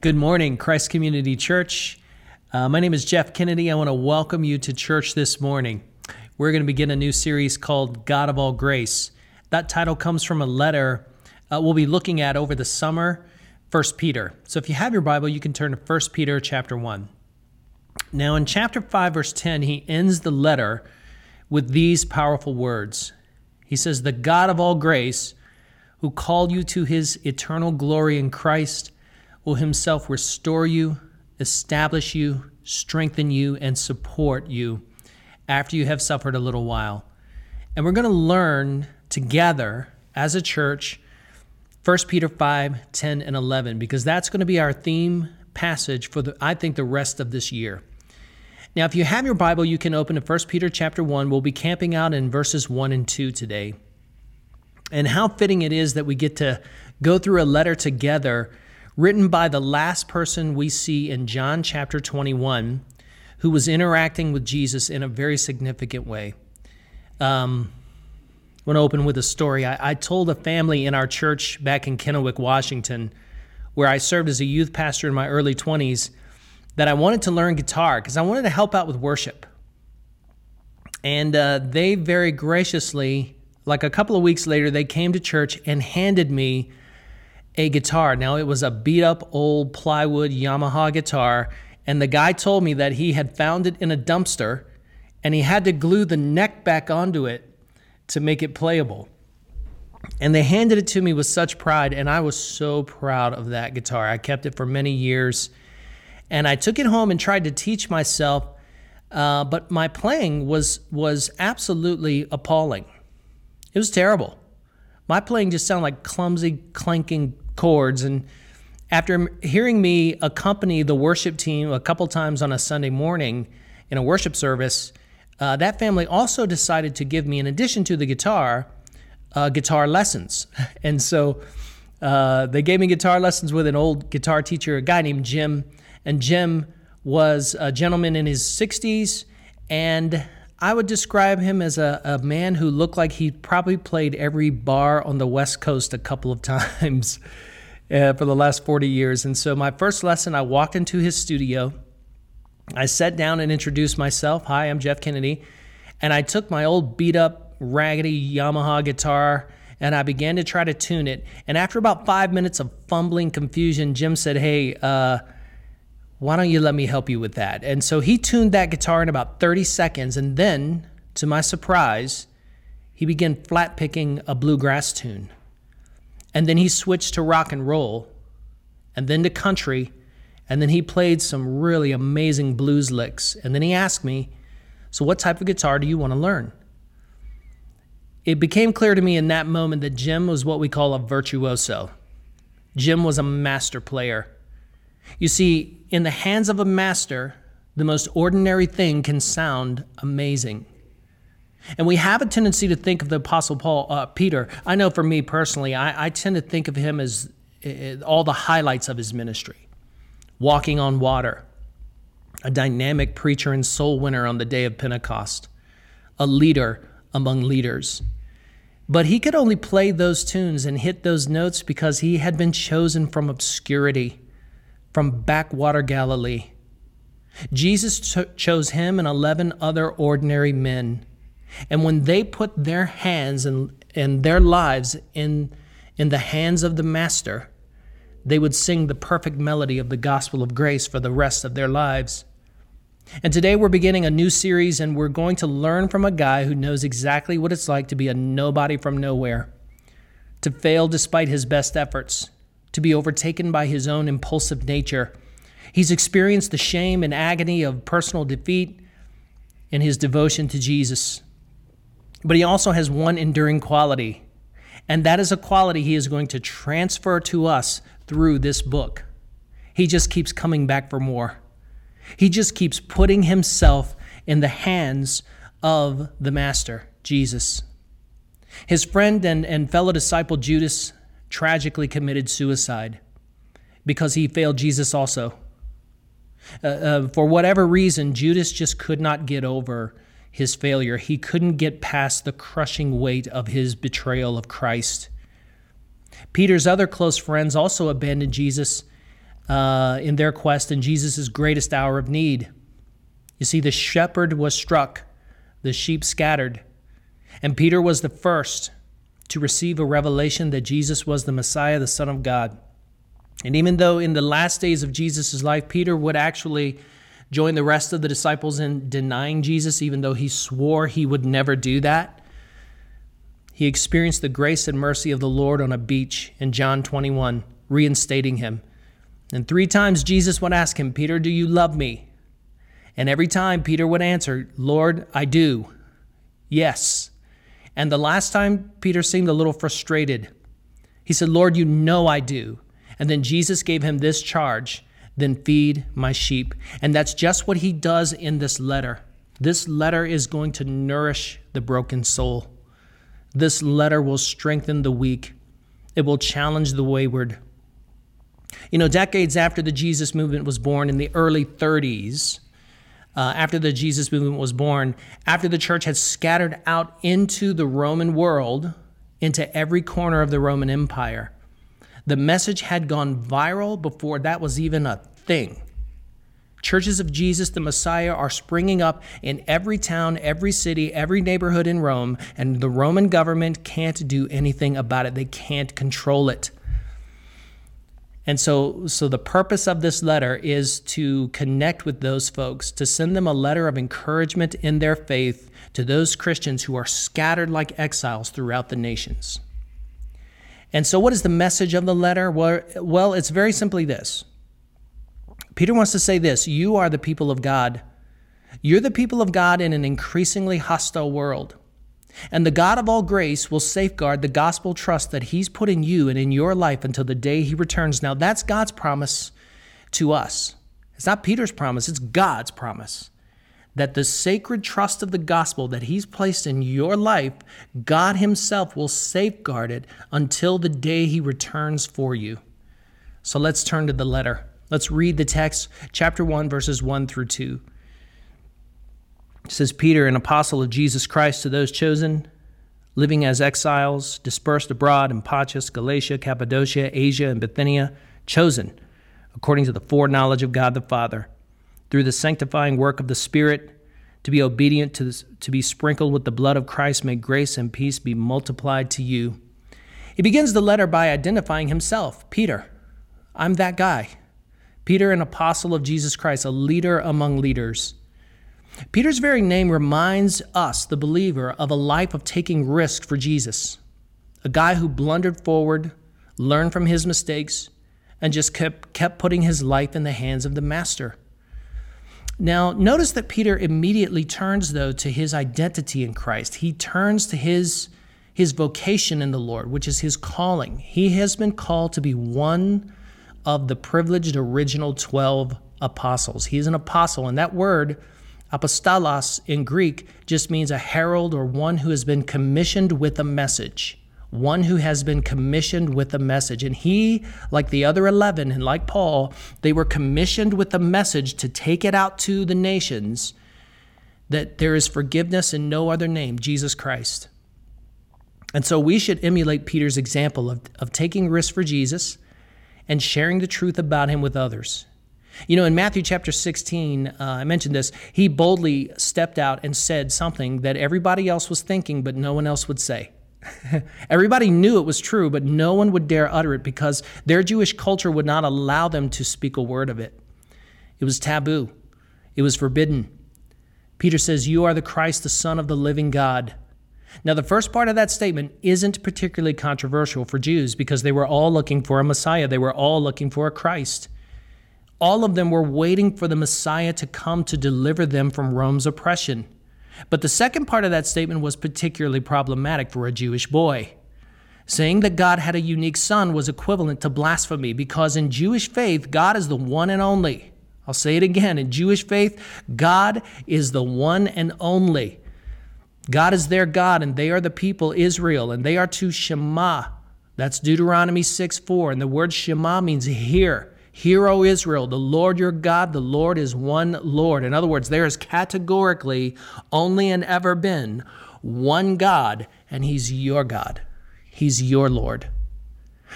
Good morning, Christ Community Church. Uh, my name is Jeff Kennedy. I want to welcome you to church this morning. We're going to begin a new series called God of All Grace. That title comes from a letter uh, we'll be looking at over the summer, 1 Peter. So if you have your Bible, you can turn to 1 Peter chapter 1. Now, in chapter 5, verse 10, he ends the letter with these powerful words. He says, The God of all grace, who called you to his eternal glory in Christ, will himself restore you, establish you, strengthen you, and support you after you have suffered a little while. And we're going to learn together as a church 1 Peter 5, 10, and 11, because that's going to be our theme passage for the, I think the rest of this year. Now, if you have your Bible, you can open to 1 Peter chapter 1. We'll be camping out in verses 1 and 2 today. And how fitting it is that we get to go through a letter together written by the last person we see in John chapter 21 who was interacting with Jesus in a very significant way. Um, I want to open with a story. I, I told a family in our church back in Kennewick, Washington, where I served as a youth pastor in my early 20s, that I wanted to learn guitar because I wanted to help out with worship. And uh, they very graciously, like a couple of weeks later, they came to church and handed me a guitar. Now, it was a beat up old plywood Yamaha guitar, and the guy told me that he had found it in a dumpster and he had to glue the neck back onto it to make it playable. And they handed it to me with such pride, and I was so proud of that guitar. I kept it for many years, and I took it home and tried to teach myself, uh, but my playing was was absolutely appalling. It was terrible. My playing just sounded like clumsy, clanking chords. And after hearing me accompany the worship team a couple times on a Sunday morning in a worship service, uh, that family also decided to give me, in addition to the guitar, uh, guitar lessons. And so uh, they gave me guitar lessons with an old guitar teacher, a guy named Jim. And Jim was a gentleman in his 60s. And I would describe him as a, a man who looked like he probably played every bar on the West Coast a couple of times uh, for the last 40 years. And so, my first lesson, I walked into his studio. I sat down and introduced myself. Hi, I'm Jeff Kennedy. And I took my old beat up, raggedy Yamaha guitar and I began to try to tune it. And after about five minutes of fumbling confusion, Jim said, Hey, uh, why don't you let me help you with that? And so he tuned that guitar in about 30 seconds. And then, to my surprise, he began flat picking a bluegrass tune. And then he switched to rock and roll, and then to country, and then he played some really amazing blues licks. And then he asked me, So, what type of guitar do you want to learn? It became clear to me in that moment that Jim was what we call a virtuoso. Jim was a master player. You see, in the hands of a master, the most ordinary thing can sound amazing. And we have a tendency to think of the Apostle Paul, uh, Peter. I know for me personally, I, I tend to think of him as uh, all the highlights of his ministry walking on water, a dynamic preacher and soul winner on the day of Pentecost, a leader among leaders. But he could only play those tunes and hit those notes because he had been chosen from obscurity from backwater Galilee. Jesus ch- chose him and 11 other ordinary men. And when they put their hands and, and their lives in, in the hands of the Master, they would sing the perfect melody of the gospel of grace for the rest of their lives. And today we're beginning a new series, and we're going to learn from a guy who knows exactly what it's like to be a nobody from nowhere, to fail despite his best efforts, to be overtaken by his own impulsive nature. He's experienced the shame and agony of personal defeat in his devotion to Jesus. But he also has one enduring quality, and that is a quality he is going to transfer to us through this book. He just keeps coming back for more. He just keeps putting himself in the hands of the Master, Jesus. His friend and, and fellow disciple Judas tragically committed suicide because he failed Jesus also. Uh, uh, for whatever reason, Judas just could not get over his failure. He couldn't get past the crushing weight of his betrayal of Christ. Peter's other close friends also abandoned Jesus uh, in their quest in Jesus' greatest hour of need. You see, the shepherd was struck, the sheep scattered, and Peter was the first to receive a revelation that Jesus was the Messiah, the Son of God. And even though in the last days of Jesus' life, Peter would actually join the rest of the disciples in denying Jesus, even though he swore he would never do that, he experienced the grace and mercy of the Lord on a beach in John 21, reinstating him. And three times Jesus would ask him, Peter, do you love me? And every time Peter would answer, Lord, I do. Yes. And the last time Peter seemed a little frustrated. He said, Lord, you know I do. And then Jesus gave him this charge then feed my sheep. And that's just what he does in this letter. This letter is going to nourish the broken soul. This letter will strengthen the weak. It will challenge the wayward. You know, decades after the Jesus movement was born in the early 30s, uh, after the Jesus movement was born, after the church had scattered out into the Roman world, into every corner of the Roman Empire. The message had gone viral before that was even a thing. Churches of Jesus the Messiah are springing up in every town, every city, every neighborhood in Rome, and the Roman government can't do anything about it. They can't control it. And so, so the purpose of this letter is to connect with those folks, to send them a letter of encouragement in their faith to those Christians who are scattered like exiles throughout the nations. And so, what is the message of the letter? Well, well it's very simply this Peter wants to say this You are the people of God. You're the people of God in an increasingly hostile world. And the God of all grace will safeguard the gospel trust that He's put in you and in your life until the day He returns. Now, that's God's promise to us. It's not Peter's promise, it's God's promise. That the sacred trust of the gospel that He's placed in your life, God Himself will safeguard it until the day He returns for you. So let's turn to the letter. Let's read the text, chapter 1, verses 1 through 2. Says, Peter, an apostle of Jesus Christ to those chosen, living as exiles, dispersed abroad in Pontus, Galatia, Cappadocia, Asia, and Bithynia, chosen according to the foreknowledge of God the Father, through the sanctifying work of the Spirit, to be obedient to, this, to be sprinkled with the blood of Christ, may grace and peace be multiplied to you. He begins the letter by identifying himself Peter, I'm that guy. Peter, an apostle of Jesus Christ, a leader among leaders. Peter's very name reminds us, the believer, of a life of taking risk for Jesus. A guy who blundered forward, learned from his mistakes, and just kept, kept putting his life in the hands of the Master. Now, notice that Peter immediately turns, though, to his identity in Christ. He turns to his, his vocation in the Lord, which is his calling. He has been called to be one of the privileged original 12 apostles. He is an apostle, and that word Apostolos in Greek just means a herald or one who has been commissioned with a message. One who has been commissioned with a message. And he, like the other 11, and like Paul, they were commissioned with a message to take it out to the nations that there is forgiveness in no other name, Jesus Christ. And so we should emulate Peter's example of, of taking risks for Jesus and sharing the truth about him with others. You know, in Matthew chapter 16, uh, I mentioned this, he boldly stepped out and said something that everybody else was thinking, but no one else would say. everybody knew it was true, but no one would dare utter it because their Jewish culture would not allow them to speak a word of it. It was taboo, it was forbidden. Peter says, You are the Christ, the Son of the living God. Now, the first part of that statement isn't particularly controversial for Jews because they were all looking for a Messiah, they were all looking for a Christ. All of them were waiting for the Messiah to come to deliver them from Rome's oppression. But the second part of that statement was particularly problematic for a Jewish boy. Saying that God had a unique son was equivalent to blasphemy because in Jewish faith, God is the one and only. I'll say it again. In Jewish faith, God is the one and only. God is their God, and they are the people, Israel, and they are to Shema. That's Deuteronomy 6 4. And the word Shema means hear. Hear, O Israel, the Lord your God, the Lord is one Lord. In other words, there is categorically only and ever been one God, and He's your God. He's your Lord.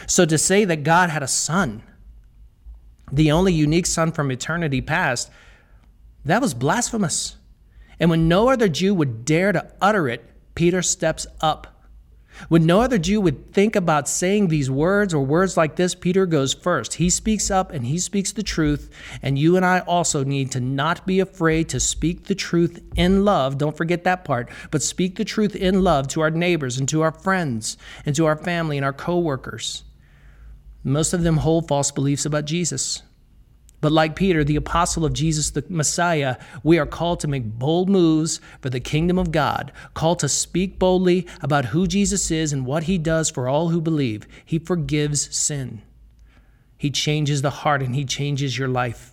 So to say that God had a son the only unique Son from eternity past, that was blasphemous. And when no other Jew would dare to utter it, Peter steps up. When no other Jew would think about saying these words or words like this, Peter goes first. He speaks up and he speaks the truth. And you and I also need to not be afraid to speak the truth in love. Don't forget that part, but speak the truth in love to our neighbors and to our friends and to our family and our coworkers. Most of them hold false beliefs about Jesus. But like Peter, the apostle of Jesus the Messiah, we are called to make bold moves for the kingdom of God, called to speak boldly about who Jesus is and what he does for all who believe. He forgives sin, he changes the heart, and he changes your life.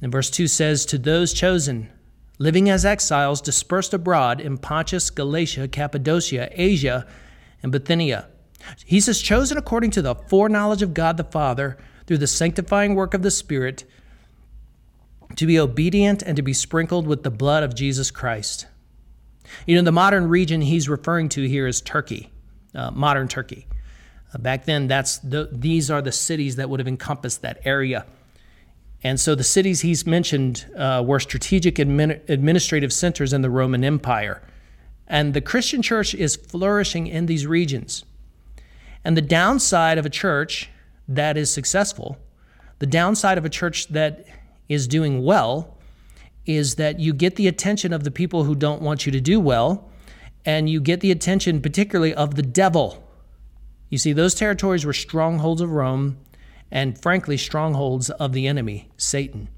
And verse 2 says, To those chosen, living as exiles dispersed abroad in Pontus, Galatia, Cappadocia, Asia, and Bithynia he says, chosen according to the foreknowledge of God the Father through the sanctifying work of the Spirit to be obedient and to be sprinkled with the blood of Jesus Christ. You know, the modern region he's referring to here is Turkey, uh, modern Turkey. Uh, back then, that's the, these are the cities that would have encompassed that area. And so the cities he's mentioned uh, were strategic admin, administrative centers in the Roman Empire. And the Christian church is flourishing in these regions. And the downside of a church that is successful, the downside of a church that is doing well, is that you get the attention of the people who don't want you to do well, and you get the attention, particularly, of the devil. You see, those territories were strongholds of Rome and, frankly, strongholds of the enemy, Satan.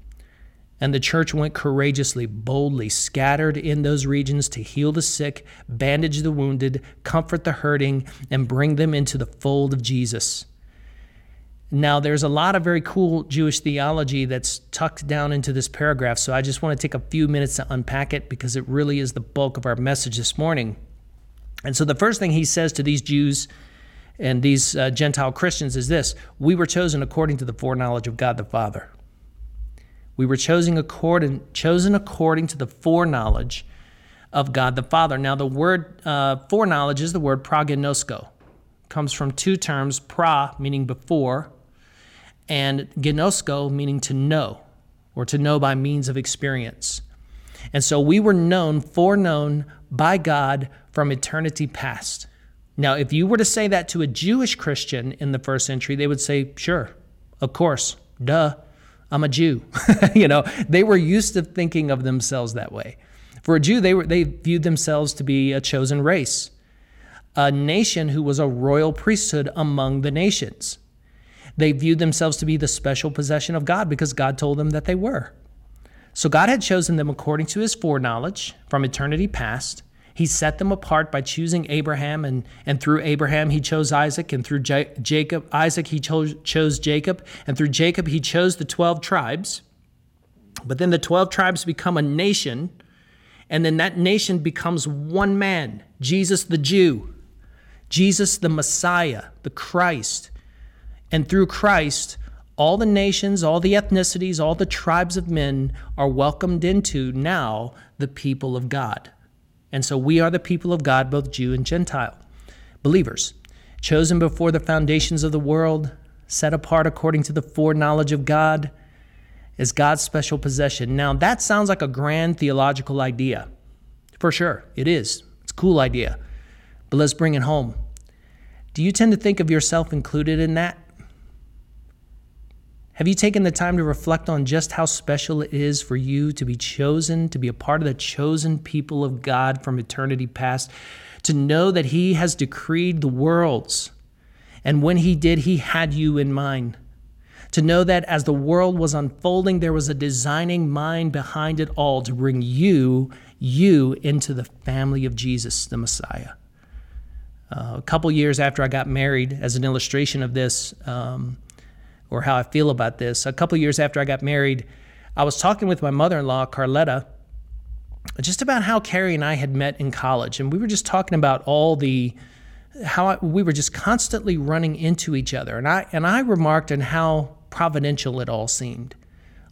And the church went courageously, boldly, scattered in those regions to heal the sick, bandage the wounded, comfort the hurting, and bring them into the fold of Jesus. Now, there's a lot of very cool Jewish theology that's tucked down into this paragraph, so I just want to take a few minutes to unpack it because it really is the bulk of our message this morning. And so, the first thing he says to these Jews and these uh, Gentile Christians is this We were chosen according to the foreknowledge of God the Father. We were chosen according, chosen according to the foreknowledge of God the Father. Now, the word uh, foreknowledge is the word prognosko. Comes from two terms, pra, meaning before, and gnosko, meaning to know, or to know by means of experience. And so we were known, foreknown by God from eternity past. Now, if you were to say that to a Jewish Christian in the first century, they would say, sure, of course, duh. I'm a Jew. you know, they were used to thinking of themselves that way. For a Jew, they were they viewed themselves to be a chosen race, a nation who was a royal priesthood among the nations. They viewed themselves to be the special possession of God because God told them that they were. So God had chosen them according to his foreknowledge from eternity past he set them apart by choosing Abraham, and, and through Abraham, he chose Isaac, and through J- Jacob, Isaac, he chose, chose Jacob, and through Jacob, he chose the 12 tribes. But then the 12 tribes become a nation, and then that nation becomes one man Jesus the Jew, Jesus the Messiah, the Christ. And through Christ, all the nations, all the ethnicities, all the tribes of men are welcomed into now the people of God. And so we are the people of God, both Jew and Gentile, believers, chosen before the foundations of the world, set apart according to the foreknowledge of God, as God's special possession. Now, that sounds like a grand theological idea. For sure, it is. It's a cool idea. But let's bring it home. Do you tend to think of yourself included in that? Have you taken the time to reflect on just how special it is for you to be chosen, to be a part of the chosen people of God from eternity past, to know that He has decreed the worlds, and when He did, He had you in mind? To know that as the world was unfolding, there was a designing mind behind it all to bring you, you, into the family of Jesus, the Messiah. Uh, a couple years after I got married, as an illustration of this, um, or how I feel about this. A couple years after I got married, I was talking with my mother in law, Carletta, just about how Carrie and I had met in college. And we were just talking about all the, how I, we were just constantly running into each other. And I, and I remarked on how providential it all seemed.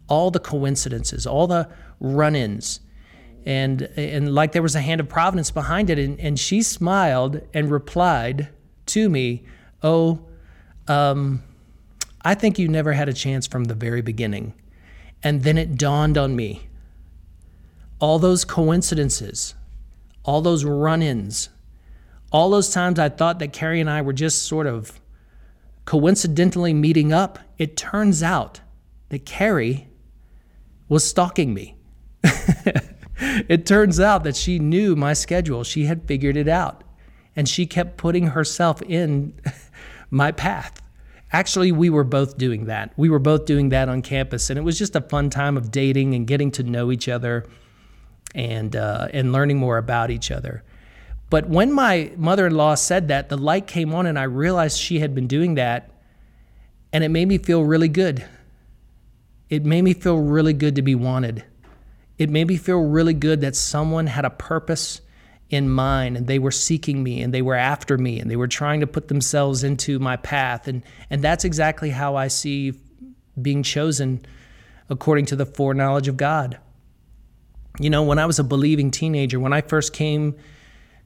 All the coincidences, all the run ins. And, and like there was a hand of providence behind it. And, and she smiled and replied to me, Oh, um, I think you never had a chance from the very beginning. And then it dawned on me all those coincidences, all those run ins, all those times I thought that Carrie and I were just sort of coincidentally meeting up, it turns out that Carrie was stalking me. it turns out that she knew my schedule. She had figured it out. And she kept putting herself in my path. Actually, we were both doing that. We were both doing that on campus. And it was just a fun time of dating and getting to know each other and, uh, and learning more about each other. But when my mother in law said that, the light came on and I realized she had been doing that. And it made me feel really good. It made me feel really good to be wanted. It made me feel really good that someone had a purpose in mind and they were seeking me and they were after me and they were trying to put themselves into my path. And, and that's exactly how I see being chosen according to the foreknowledge of God. You know, when I was a believing teenager, when I first came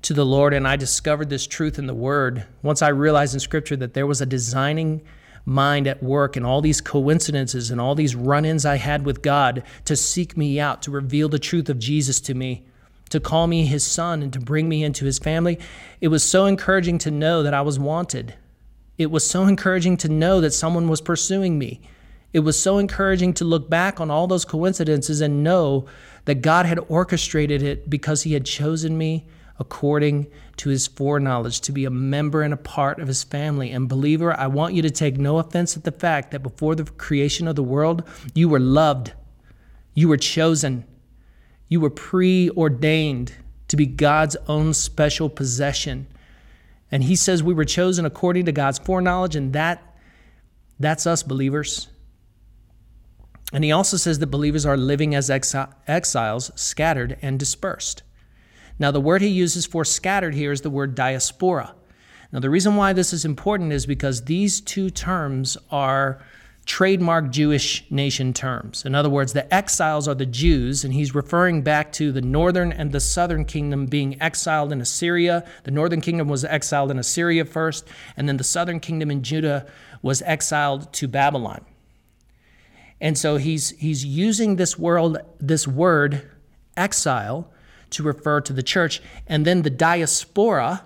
to the Lord and I discovered this truth in the Word, once I realized in Scripture that there was a designing mind at work and all these coincidences and all these run ins I had with God to seek me out, to reveal the truth of Jesus to me, to call me his son and to bring me into his family. It was so encouraging to know that I was wanted. It was so encouraging to know that someone was pursuing me. It was so encouraging to look back on all those coincidences and know that God had orchestrated it because he had chosen me according to his foreknowledge, to be a member and a part of his family. And believer, I want you to take no offense at the fact that before the creation of the world, you were loved, you were chosen, you were preordained to be God's own special possession. And he says we were chosen according to God's foreknowledge, and that that's us believers. And he also says that believers are living as exiles, scattered and dispersed. Now, the word he uses for scattered here is the word diaspora. Now, the reason why this is important is because these two terms are trademark Jewish nation terms. In other words, the exiles are the Jews, and he's referring back to the northern and the southern kingdom being exiled in Assyria. The northern kingdom was exiled in Assyria first, and then the southern kingdom in Judah was exiled to Babylon. And so he's he's using this world this word exile to refer to the church. And then the diaspora,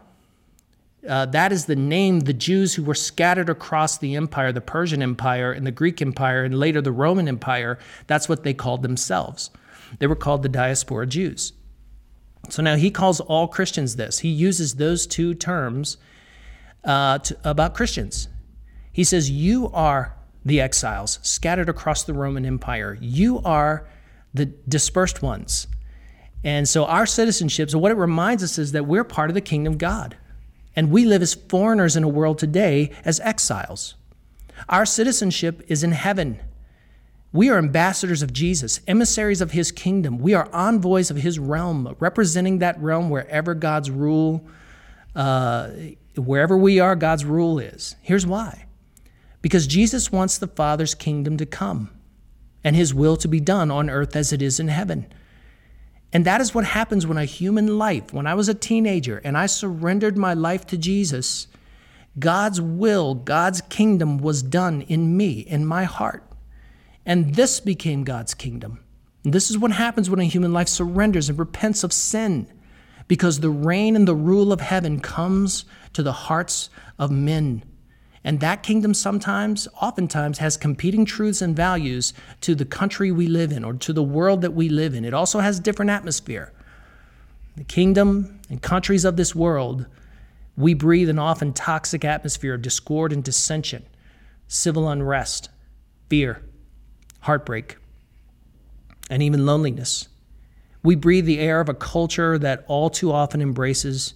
uh, that is the name the Jews who were scattered across the empire, the Persian Empire and the Greek Empire, and later the Roman Empire. That's what they called themselves. They were called the diaspora Jews. So now he calls all Christians this. He uses those two terms uh, to, about Christians. He says, You are the exiles scattered across the Roman Empire. You are the dispersed ones. And so our citizenship, so what it reminds us is that we're part of the kingdom of God. And we live as foreigners in a world today as exiles. Our citizenship is in heaven. We are ambassadors of Jesus, emissaries of his kingdom. We are envoys of his realm, representing that realm wherever God's rule, uh, wherever we are, God's rule is. Here's why because Jesus wants the Father's kingdom to come and his will to be done on earth as it is in heaven. And that is what happens when a human life, when I was a teenager and I surrendered my life to Jesus, God's will, God's kingdom was done in me, in my heart. And this became God's kingdom. And this is what happens when a human life surrenders and repents of sin, because the reign and the rule of heaven comes to the hearts of men and that kingdom sometimes, oftentimes, has competing truths and values to the country we live in or to the world that we live in. It also has a different atmosphere. The kingdom and countries of this world, we breathe an often toxic atmosphere of discord and dissension, civil unrest, fear, heartbreak, and even loneliness. We breathe the air of a culture that all too often embraces,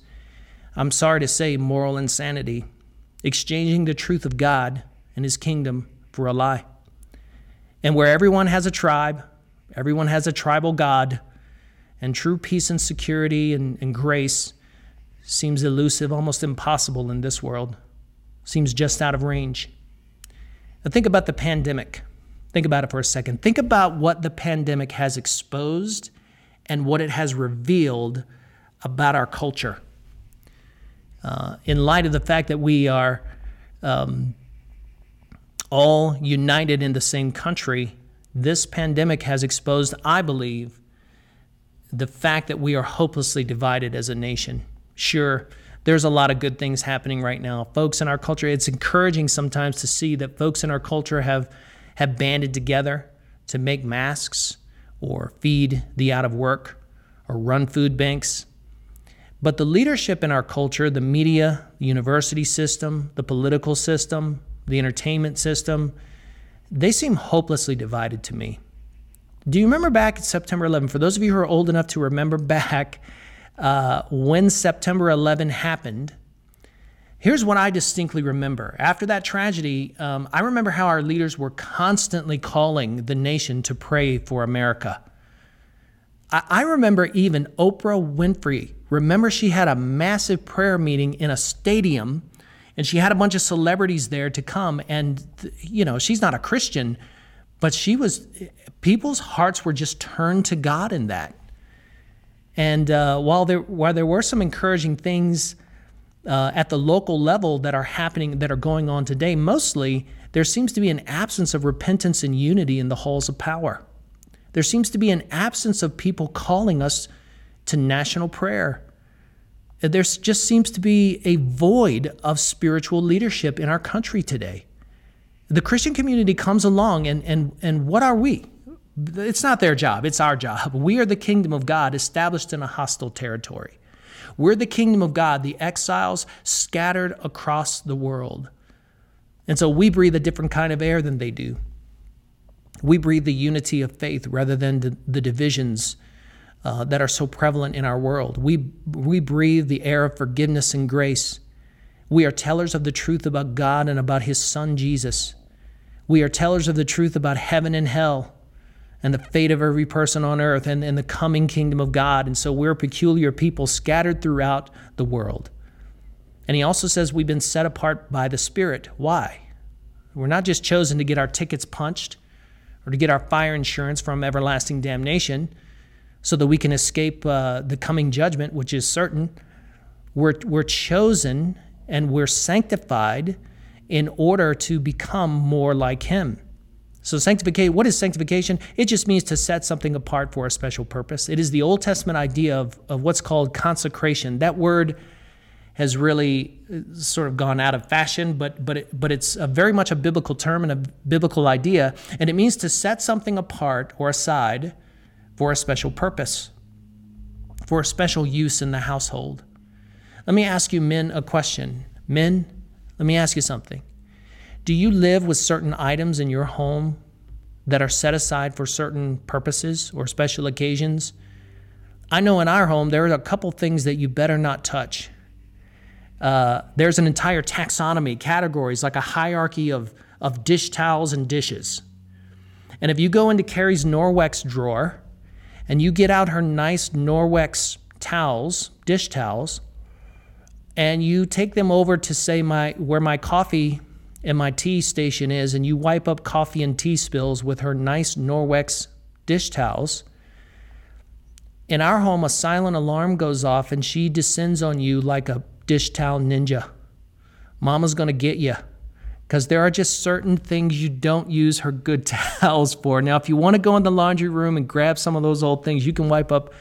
I'm sorry to say, moral insanity exchanging the truth of God and his kingdom for a lie. And where everyone has a tribe, everyone has a tribal God, and true peace and security and, and grace seems elusive, almost impossible in this world, seems just out of range. Now, think about the pandemic. Think about it for a second. Think about what the pandemic has exposed and what it has revealed about our culture uh, in light of the fact that we are um, all united in the same country, this pandemic has exposed, I believe, the fact that we are hopelessly divided as a nation. Sure, there's a lot of good things happening right now. Folks in our culture, it's encouraging sometimes to see that folks in our culture have, have banded together to make masks or feed the out of work or run food banks. But the leadership in our culture, the media, the university system, the political system, the entertainment system, they seem hopelessly divided to me. Do you remember back at September 11? For those of you who are old enough to remember back uh, when September 11 happened, here's what I distinctly remember. After that tragedy, um, I remember how our leaders were constantly calling the nation to pray for America. I, I remember even Oprah Winfrey. Remember, she had a massive prayer meeting in a stadium and she had a bunch of celebrities there to come and you know she's not a christian but she was people's hearts were just turned to god in that. And uh, while there while there were some encouraging things uh, at the local level that are happening that are going on today mostly there seems to be an absence of repentance and unity in the halls of power. There seems to be an absence of people calling us to national prayer there just seems to be a void of spiritual leadership in our country today. The Christian community comes along, and, and, and what are we? It's not their job, it's our job. We are the kingdom of God established in a hostile territory. We're the kingdom of God, the exiles scattered across the world. And so we breathe a different kind of air than they do. We breathe the unity of faith rather than the, the divisions uh, that are so prevalent in our world. We, we breathe the air of forgiveness and grace. We are tellers of the truth about God and about His Son, Jesus. We are tellers of the truth about heaven and hell and the fate of every person on earth and, and the coming kingdom of God. And so we're peculiar people scattered throughout the world. And he also says we've been set apart by the Spirit. Why? We're not just chosen to get our tickets punched or to get our fire insurance from everlasting damnation so that we can escape uh, the coming judgment, which is certain. We're, we're chosen and we're sanctified in order to become more like Him. So, sanctification, what is sanctification? It just means to set something apart for a special purpose. It is the Old Testament idea of, of what's called consecration. That word has really uh, sort of gone out of fashion, but, but, it, but it's very much a biblical term and a biblical idea. And it means to set something apart or aside for a special purpose, for a special use in the household. Let me ask you, men, a question. Men, let me ask you something. Do you live with certain items in your home that are set aside for certain purposes or special occasions? I know in our home there are a couple things that you better not touch. Uh, there's an entire taxonomy, categories, like a hierarchy of, of dish towels and dishes. And if you go into Carrie's Norwex drawer, and you get out her nice Norwex towels, dish towels, and you take them over to say my where my coffee and my tea station is, and you wipe up coffee and tea spills with her nice Norwex dish towels. In our home, a silent alarm goes off, and she descends on you like a dish towel ninja. Mama's gonna get you because there are just certain things you don't use her good towels for. Now, if you want to go in the laundry room and grab some of those old things, you can wipe up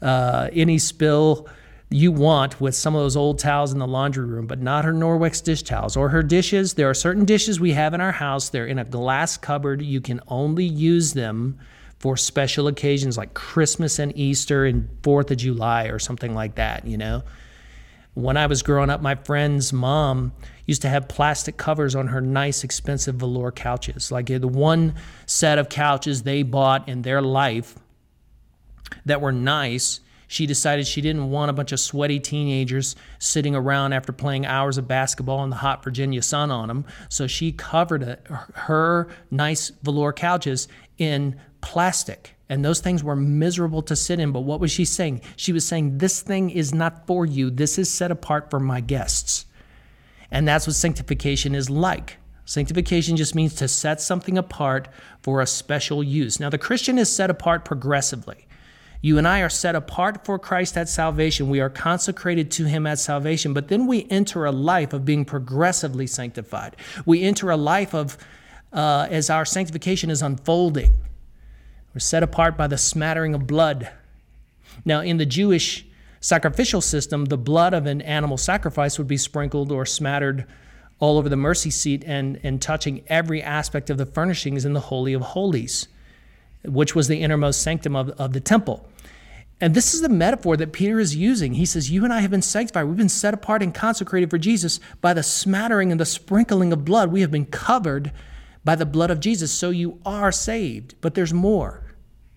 uh, any spill you want with some of those old towels in the laundry room, but not her Norwex dish towels or her dishes. There are certain dishes we have in our house, they're in a glass cupboard. You can only use them for special occasions like Christmas and Easter and 4th of July or something like that, you know? When I was growing up, my friend's mom used to have plastic covers on her nice, expensive velour couches. Like the one set of couches they bought in their life that were nice, she decided she didn't want a bunch of sweaty teenagers sitting around after playing hours of basketball in the hot Virginia sun on them. So she covered her nice velour couches in plastic. And those things were miserable to sit in. But what was she saying? She was saying, This thing is not for you. This is set apart for my guests. And that's what sanctification is like. Sanctification just means to set something apart for a special use. Now, the Christian is set apart progressively. You and I are set apart for Christ at salvation. We are consecrated to Him at salvation, but then we enter a life of being progressively sanctified. We enter a life of uh, as our sanctification is unfolding. We're set apart by the smattering of blood. Now, in the Jewish sacrificial system, the blood of an animal sacrifice would be sprinkled or smattered all over the mercy seat and, and touching every aspect of the furnishings in the Holy of Holies, which was the innermost sanctum of, of the temple. And this is the metaphor that Peter is using. He says, You and I have been sanctified. We've been set apart and consecrated for Jesus by the smattering and the sprinkling of blood. We have been covered by the blood of Jesus. So you are saved. But there's more.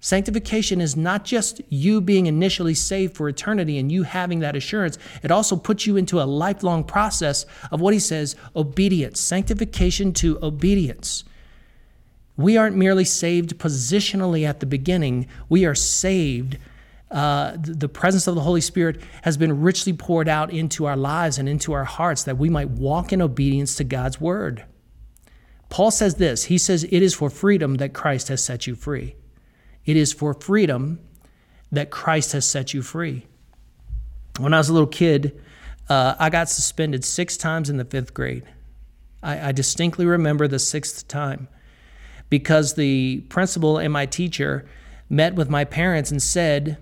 Sanctification is not just you being initially saved for eternity and you having that assurance, it also puts you into a lifelong process of what he says obedience, sanctification to obedience. We aren't merely saved positionally at the beginning, we are saved. Uh, the presence of the Holy Spirit has been richly poured out into our lives and into our hearts that we might walk in obedience to God's word. Paul says this He says, It is for freedom that Christ has set you free. It is for freedom that Christ has set you free. When I was a little kid, uh, I got suspended six times in the fifth grade. I, I distinctly remember the sixth time because the principal and my teacher met with my parents and said,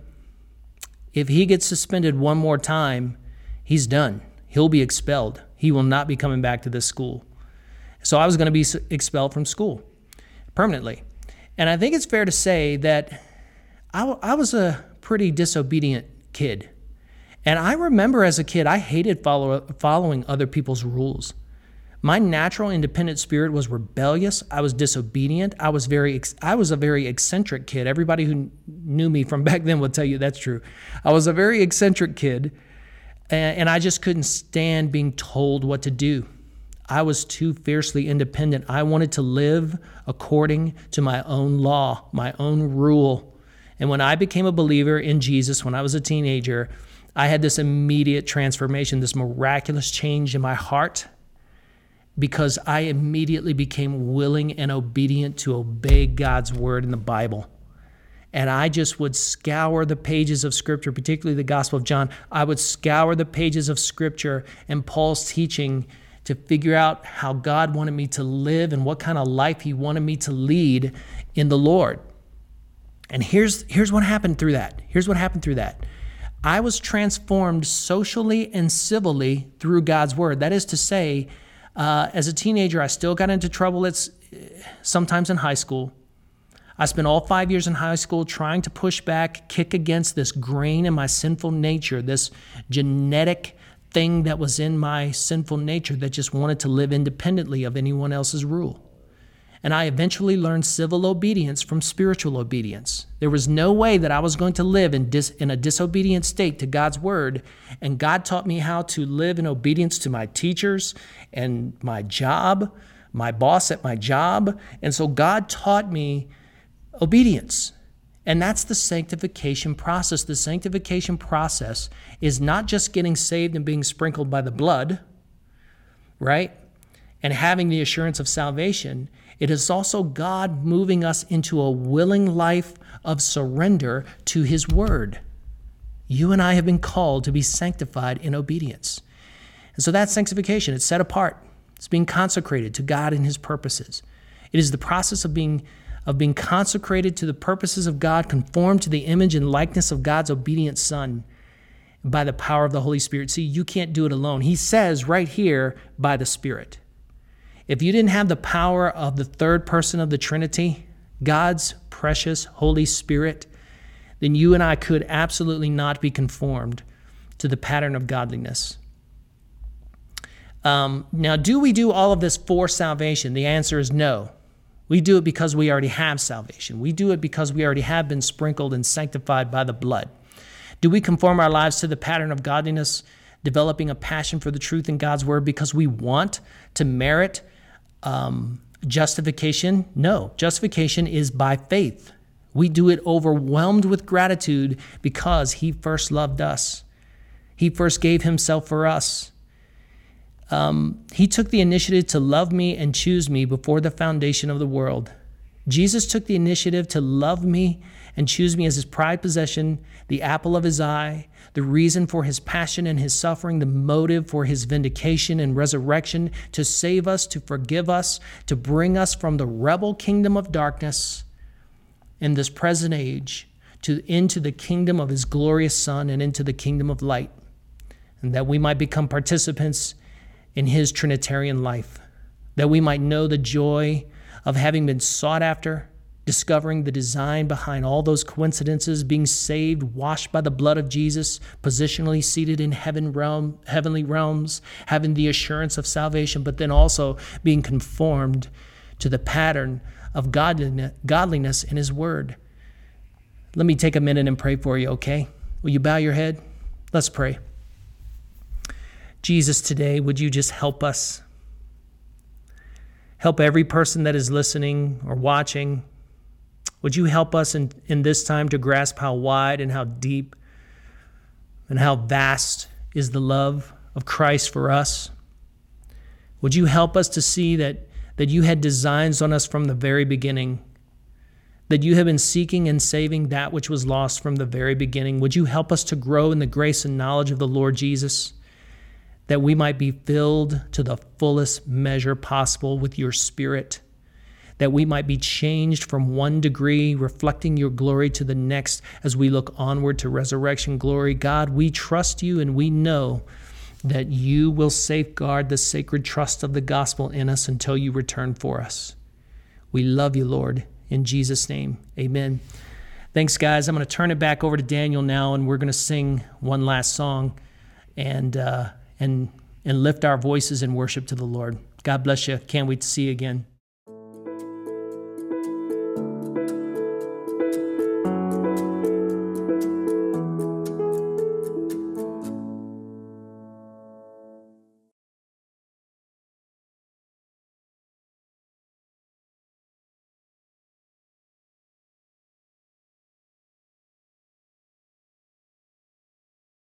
if he gets suspended one more time, he's done. He'll be expelled. He will not be coming back to this school. So I was going to be expelled from school permanently. And I think it's fair to say that I, I was a pretty disobedient kid. And I remember as a kid, I hated follow, following other people's rules. My natural independent spirit was rebellious. I was disobedient. I was very I was a very eccentric kid. Everybody who knew me from back then will tell you that's true. I was a very eccentric kid, and I just couldn't stand being told what to do. I was too fiercely independent. I wanted to live according to my own law, my own rule. And when I became a believer in Jesus when I was a teenager, I had this immediate transformation, this miraculous change in my heart because I immediately became willing and obedient to obey God's word in the Bible. And I just would scour the pages of Scripture, particularly the Gospel of John. I would scour the pages of Scripture and Paul's teaching to figure out how God wanted me to live and what kind of life He wanted me to lead in the Lord. And here's, here's what happened through that. Here's what happened through that. I was transformed socially and civilly through God's word. That is to say, uh, as a teenager, I still got into trouble at, sometimes in high school. I spent all five years in high school trying to push back, kick against this grain in my sinful nature, this genetic thing that was in my sinful nature that just wanted to live independently of anyone else's rule. And I eventually learned civil obedience from spiritual obedience. There was no way that I was going to live in, dis, in a disobedient state to God's word. And God taught me how to live in obedience to my teachers and my job, my boss at my job. And so God taught me obedience. And that's the sanctification process. The sanctification process is not just getting saved and being sprinkled by the blood, right? And having the assurance of salvation. It is also God moving us into a willing life of surrender to His Word. You and I have been called to be sanctified in obedience. And so that's sanctification. It's set apart, it's being consecrated to God and His purposes. It is the process of being of being consecrated to the purposes of God, conformed to the image and likeness of God's obedient Son by the power of the Holy Spirit. See, you can't do it alone. He says right here, by the Spirit. If you didn't have the power of the third person of the Trinity, God's precious Holy Spirit, then you and I could absolutely not be conformed to the pattern of godliness. Um, now, do we do all of this for salvation? The answer is no. We do it because we already have salvation. We do it because we already have been sprinkled and sanctified by the blood. Do we conform our lives to the pattern of godliness, developing a passion for the truth in God's word because we want to merit um, justification? No. Justification is by faith. We do it overwhelmed with gratitude because He first loved us. He first gave Himself for us. Um, he took the initiative to love me and choose me before the foundation of the world. Jesus took the initiative to love me and choose me as his prized possession, the apple of his eye, the reason for his passion and his suffering, the motive for his vindication and resurrection, to save us, to forgive us, to bring us from the rebel kingdom of darkness in this present age to into the kingdom of his glorious son and into the kingdom of light and that we might become participants in his trinitarian life that we might know the joy of having been sought after discovering the design behind all those coincidences being saved washed by the blood of Jesus positionally seated in heaven realm heavenly realms having the assurance of salvation but then also being conformed to the pattern of godliness in his word let me take a minute and pray for you, okay? Will you bow your head? Let's pray. Jesus, today, would you just help us? Help every person that is listening or watching. Would you help us in, in this time to grasp how wide and how deep and how vast is the love of Christ for us? Would you help us to see that, that you had designs on us from the very beginning? that you have been seeking and saving that which was lost from the very beginning. Would you help us to grow in the grace and knowledge of the Lord Jesus, that we might be filled to the fullest measure possible with your Spirit, that we might be changed from one degree, reflecting your glory, to the next as we look onward to resurrection glory. God, we trust you and we know that you will safeguard the sacred trust of the gospel in us until you return for us. We love you, Lord. In Jesus' name, amen. Thanks, guys. I'm going to turn it back over to Daniel now, and we're going to sing one last song and, uh, and, and lift our voices in worship to the Lord. God bless you. Can't wait to see you again.